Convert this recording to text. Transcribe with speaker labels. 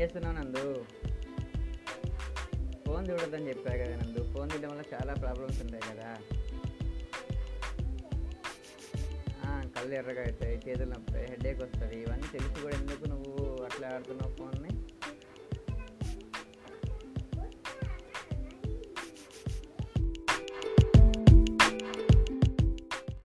Speaker 1: చేస్తున్నావు నందు? ఫోన్ చూడొద్దని చెప్పా కదా నందు. ఫోన్ చూడడం వల్ల చాలా ప్రాబ్లమ్స్ ఉంటాయి కదా. కళ్ళు ఎర్రగా అవుతాయి చేతులు నొప్పి హెడేక్ వస్తుంది. ఇవన్నీ తెలిసి కూడా ఎందుకు నువ్వు అట్లా ఆడుతున్నావు ఫోన్ని